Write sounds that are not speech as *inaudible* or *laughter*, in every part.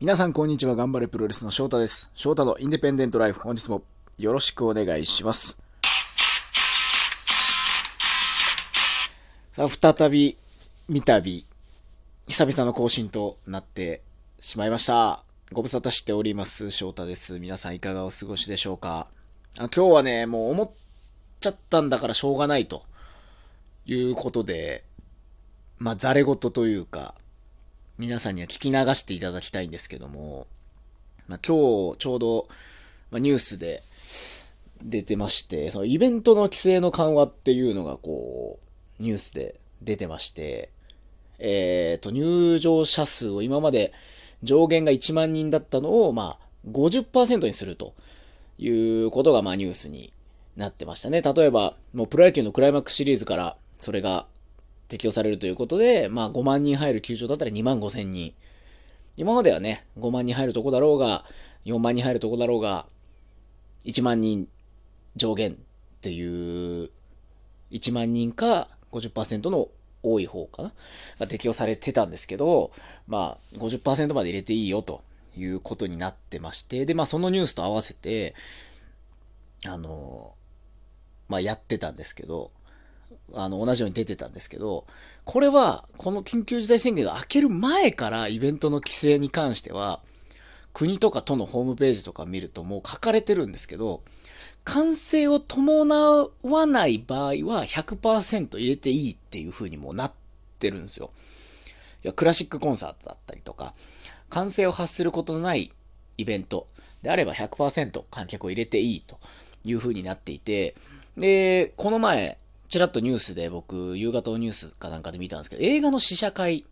皆さんこんにちは。頑張れプロレスの翔太です。翔太のインデペンデントライフ。本日もよろしくお願いします。さあ、再び、三度、久々の更新となってしまいました。ご無沙汰しております。翔太です。皆さんいかがお過ごしでしょうかあ今日はね、もう思っちゃったんだからしょうがないということで、まあ、ざれ言というか、皆さんには聞き流していただきたいんですけども、まあ、今日ちょうど、まあ、ニュースで出てまして、そのイベントの規制の緩和っていうのがこう、ニュースで出てまして、えっ、と、入場者数を今まで上限が1万人だったのを、まあ、50%にするということが、まあ、ニュースになってましたね。例えば、もうプロ野球のクライマックスシリーズから、それが適用されるということで、まあ5万人入る球場だったら2万5千人。今まではね、5万人入るとこだろうが、4万人入るとこだろうが、1万人上限っていう、1万人か50%の多い方かなが適用されてたんですけど、まあ50%まで入れていいよということになってまして、で、まあそのニュースと合わせて、あの、まあやってたんですけど、あの、同じように出てたんですけど、これは、この緊急事態宣言が明ける前からイベントの規制に関しては、国とか都のホームページとか見るともう書かれてるんですけど、完成を伴わない場合は100%入れていいっていう風にもなってるんですよ。いや、クラシックコンサートだったりとか、完成を発することのないイベントであれば100%観客を入れていいという風になっていて、で、この前、ちらっとニュースで僕、夕方のニュースかなんかで見たんですけど、映画の試写会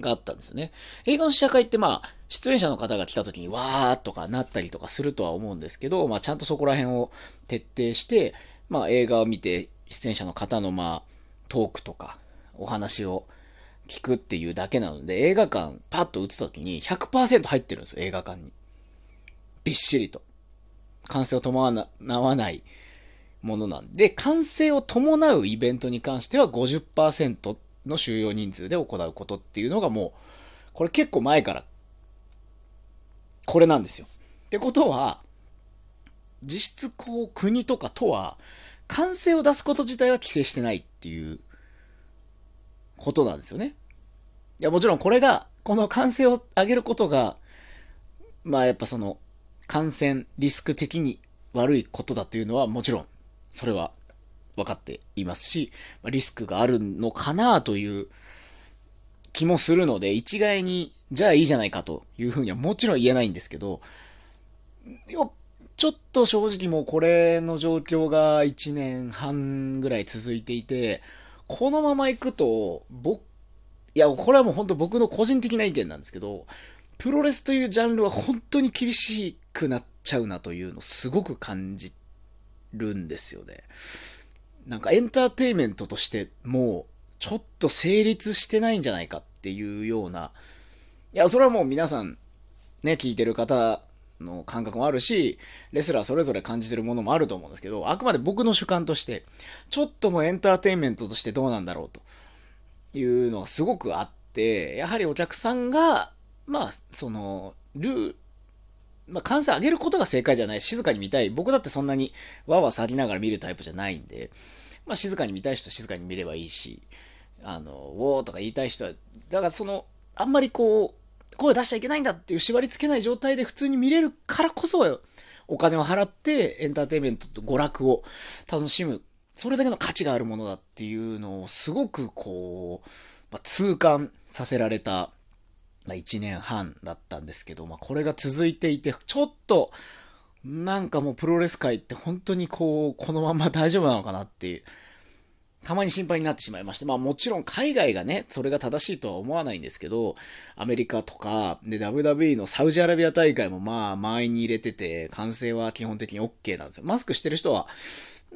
があったんですよね。映画の試写会ってまあ、出演者の方が来た時にわーとかなったりとかするとは思うんですけど、まあちゃんとそこら辺を徹底して、まあ映画を見て出演者の方のまあ、トークとかお話を聞くっていうだけなので、映画館パッと映った時に100%入ってるんですよ、映画館に。びっしりと。完成を伴わないものなんで、完成を伴うイベントに関しては50%の収容人数で行うことっていうのがもう、これ結構前から、これなんですよ。ってことは、実質こう国とか都は、完成を出すこと自体は規制してないっていうことなんですよね。いや、もちろんこれが、この完成を上げることが、まあやっぱその、感染リスク的に悪いことだというのはもちろんそれは分かっていますし、リスクがあるのかなという気もするので、一概に、じゃあいいじゃないかというふうにはもちろん言えないんですけど、よちょっと正直もうこれの状況が1年半ぐらい続いていて、このまま行くと、僕、いや、これはもう本当僕の個人的な意見なんですけど、プロレスというジャンルは本当に厳しくなっちゃうなというのをすごく感じるんですよね。なんかエンターテイメントとしてもうちょっと成立してないんじゃないかっていうような、いや、それはもう皆さんね、聞いてる方の感覚もあるし、レスラーそれぞれ感じてるものもあると思うんですけど、あくまで僕の主観として、ちょっともうエンターテイメントとしてどうなんだろうというのがすごくあって、やはりお客さんが、まあ、その、ルー、まあ、関西上げることが正解じゃない。静かに見たい。僕だってそんなにわわ騒ぎながら見るタイプじゃないんで、まあ、静かに見たい人は静かに見ればいいし、あの、ウォーとか言いたい人は、だからその、あんまりこう、声出しちゃいけないんだっていう縛り付けない状態で普通に見れるからこそ、お金を払ってエンターテインメントと娯楽を楽しむ。それだけの価値があるものだっていうのをすごくこう、まあ、痛感させられた1年半だったんですけど、まあ、これが続いていて、ちょっと、なんかもうプロレス界って本当にこう、このまま大丈夫なのかなっていう、たまに心配になってしまいまして、まあもちろん海外がね、それが正しいとは思わないんですけど、アメリカとか、で、WWE のサウジアラビア大会もまあ満員に入れてて、歓声は基本的に OK なんですよ。マスクしてる人は、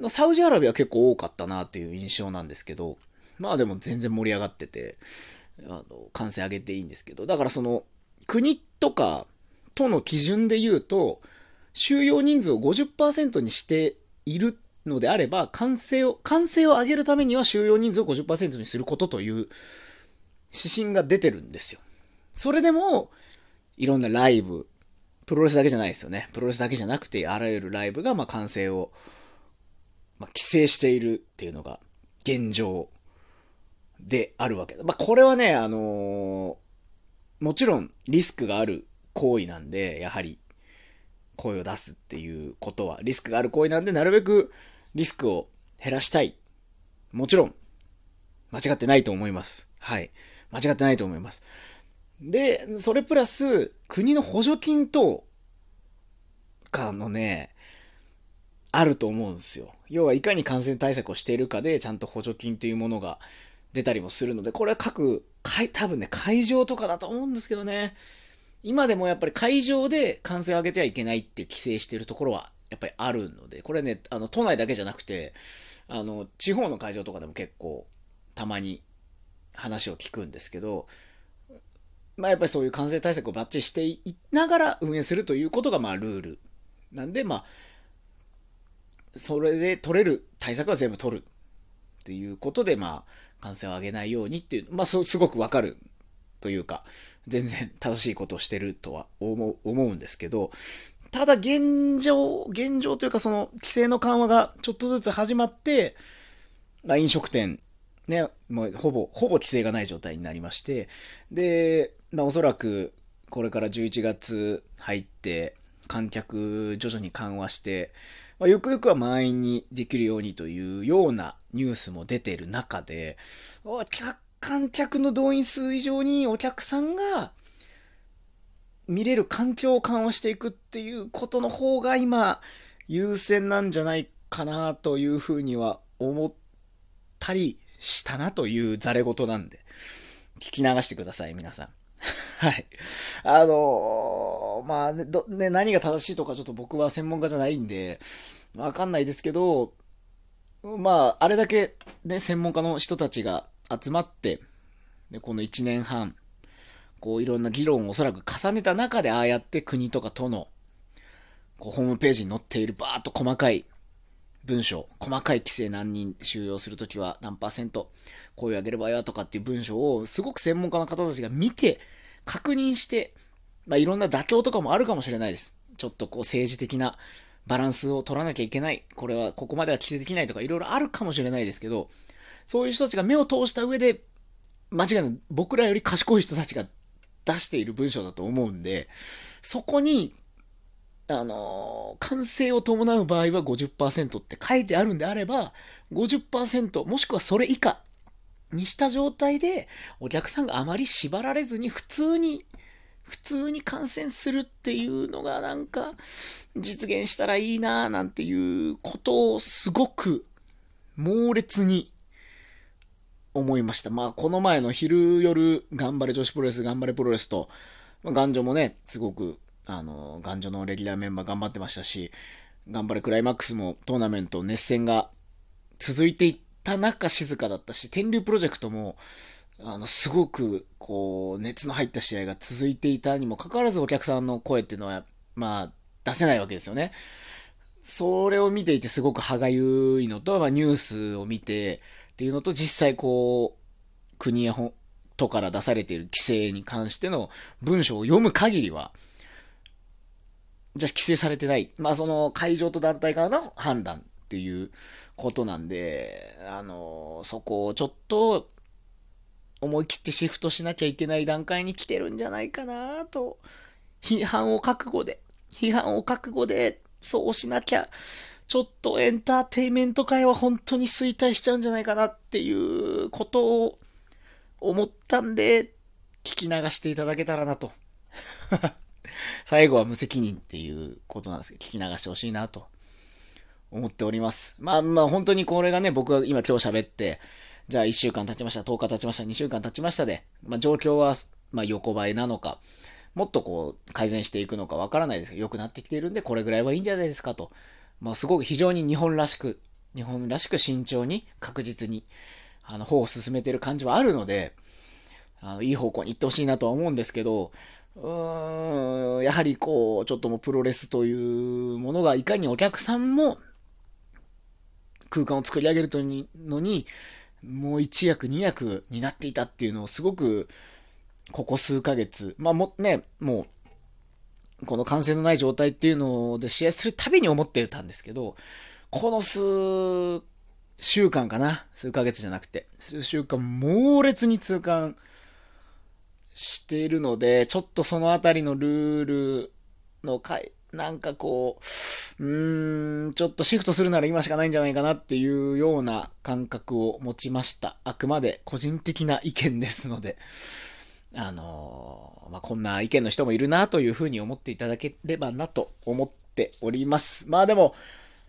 サウジアラビア結構多かったなっていう印象なんですけど、まあでも全然盛り上がってて、あの、歓声上げていいんですけど、だからその、国とか、との基準で言うと、収容人数を50%にしているのであれば、完成を、完成を上げるためには収容人数を50%にすることという指針が出てるんですよ。それでも、いろんなライブ、プロレスだけじゃないですよね。プロレスだけじゃなくて、あらゆるライブが、まあ、完成を、まあ、規制しているっていうのが現状であるわけだ。まあ、これはね、あのー、もちろんリスクがある行為なんで、やはり声を出すっていうことはリスクがある行為なんで、なるべくリスクを減らしたい。もちろん、間違ってないと思います。はい。間違ってないと思います。で、それプラス、国の補助金とかのね、あると思うんですよ。要はいかに感染対策をしているかで、ちゃんと補助金というものが出たりもするので、これは各、多分ね、会場とかだと思うんですけどね。今でもやっぱり会場で感染を上げてはいけないって規制してるところはやっぱりあるので、これね、あの、都内だけじゃなくて、あの、地方の会場とかでも結構たまに話を聞くんですけど、まあやっぱりそういう感染対策をバッチリしていながら運営するということがまあルールなんで、まあ、それで取れる対策は全部取るっていうことで、まあ、感染を上げないようにっていう、まあ、すごくわかるというか、全然正しいことをしてるとは思う思うんですけど、ただ現状、現状というかその規制の緩和がちょっとずつ始まって、まあ、飲食店、ね、もうほぼ、ほぼ規制がない状態になりまして、で、まあ、おそらくこれから11月入って、観客徐々に緩和して、まあ、ゆくゆくは満員にできるようにというようなニュースも出ている中で、客観客の動員数以上にお客さんが見れる環境を緩和していくっていうことの方が今優先なんじゃないかなというふうには思ったりしたなというざれ言なんで聞き流してください皆さん。*laughs* はい。あのー、まあね、ね、何が正しいとかちょっと僕は専門家じゃないんで、わかんないですけど、まあ、あれだけね、専門家の人たちが集まって、で、この1年半、こういろんな議論をおそらく重ねた中で、ああやって国とか都の、こうホームページに載っているバーっと細かい文章、細かい規制何人収容するときは何パーセント、声を上げる場合はとかっていう文章を、すごく専門家の方たちが見て、確認して、まあいろんな妥協とかもあるかもしれないです。ちょっとこう政治的なバランスを取らなきゃいけない。これは、ここまでは規制できないとかいろいろあるかもしれないですけど、そういう人たちが目を通した上で、間違いない。僕らより賢い人たちが出している文章だと思うんで、そこに、あのー、完成を伴う場合は50%って書いてあるんであれば、50%もしくはそれ以下にした状態で、お客さんがあまり縛られずに普通に、普通に観戦するっていうのがなんか実現したらいいなぁなんていうことをすごく猛烈に思いました。まあ、この前の昼夜、頑張れ女子プロレス、頑張れプロレスと、まあ、男女もね、すごく、あの、男女のレギュラーメンバー頑張ってましたし、頑張れクライマックスもトーナメント熱戦が続いていった中静かだったし、天竜プロジェクトも、あの、すごく、こう、熱の入った試合が続いていたにもかかわらずお客さんの声っていうのは、まあ、出せないわけですよね。それを見ていてすごく歯がゆいのと、まあ、ニュースを見て、っていうのと、実際こう、国や都から出されている規制に関しての文章を読む限りは、じゃあ規制されてない。まあその会場と団体側の判断っていうことなんで、あの、そこをちょっと思い切ってシフトしなきゃいけない段階に来てるんじゃないかなと、批判を覚悟で、批判を覚悟で、そうしなきゃちょっとエンターテイメント界は本当に衰退しちゃうんじゃないかなっていうことを思ったんで、聞き流していただけたらなと。*laughs* 最後は無責任っていうことなんですけど、聞き流してほしいなと思っております。まあまあ本当にこれがね、僕が今今日喋って、じゃあ1週間経ちました、10日経ちました、2週間経ちましたで、まあ状況は、ま横ばいなのか、もっとこう改善していくのかわからないですけど、良くなってきているんで、これぐらいはいいんじゃないですかと。まあ、すごく非常に日本らしく、日本らしく慎重に確実に、あの、方を進めてる感じはあるので、あのいい方向に行ってほしいなとは思うんですけど、うーん、やはりこう、ちょっともうプロレスというものがいかにお客さんも空間を作り上げるというのに、もう一役二役になっていたっていうのをすごく、ここ数ヶ月、まあもね、もうこの感染のない状態っていうので試合するたびに思ってたんですけど、この数週間かな数ヶ月じゃなくて、数週間猛烈に痛感しているので、ちょっとそのあたりのルールの回、なんかこう、うーん、ちょっとシフトするなら今しかないんじゃないかなっていうような感覚を持ちました。あくまで個人的な意見ですので、あのー、まあ、こんな意見の人もいるなというふうに思っていただければなと思っております。まあでも、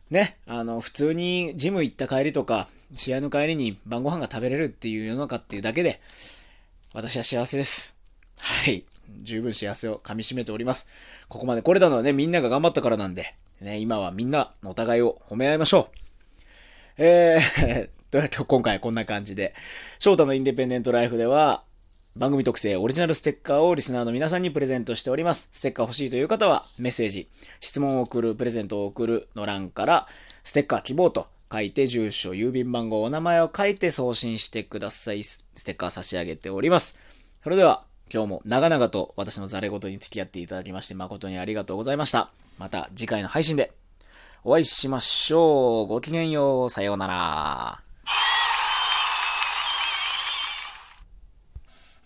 ね、あの、普通にジム行った帰りとか、試合の帰りに晩ご飯が食べれるっていう世の中っていうだけで、私は幸せです。はい。十分幸せを噛み締めております。ここまで来れたのはね、みんなが頑張ったからなんで、ね、今はみんなお互いを褒め合いましょう。えー、*laughs* という *laughs* 今回こんな感じで、翔太のインデペンデントライフでは、番組特製オリジナルステッカーをリスナーの皆さんにプレゼントしております。ステッカー欲しいという方は、メッセージ、質問を送る、プレゼントを送るの欄から、ステッカー希望と書いて、住所、郵便番号、お名前を書いて送信してください。ステッカー差し上げております。それでは、今日も長々と私のザレ言に付き合っていただきまして誠にありがとうございました。また次回の配信でお会いしましょう。ごきげんよう。さようなら。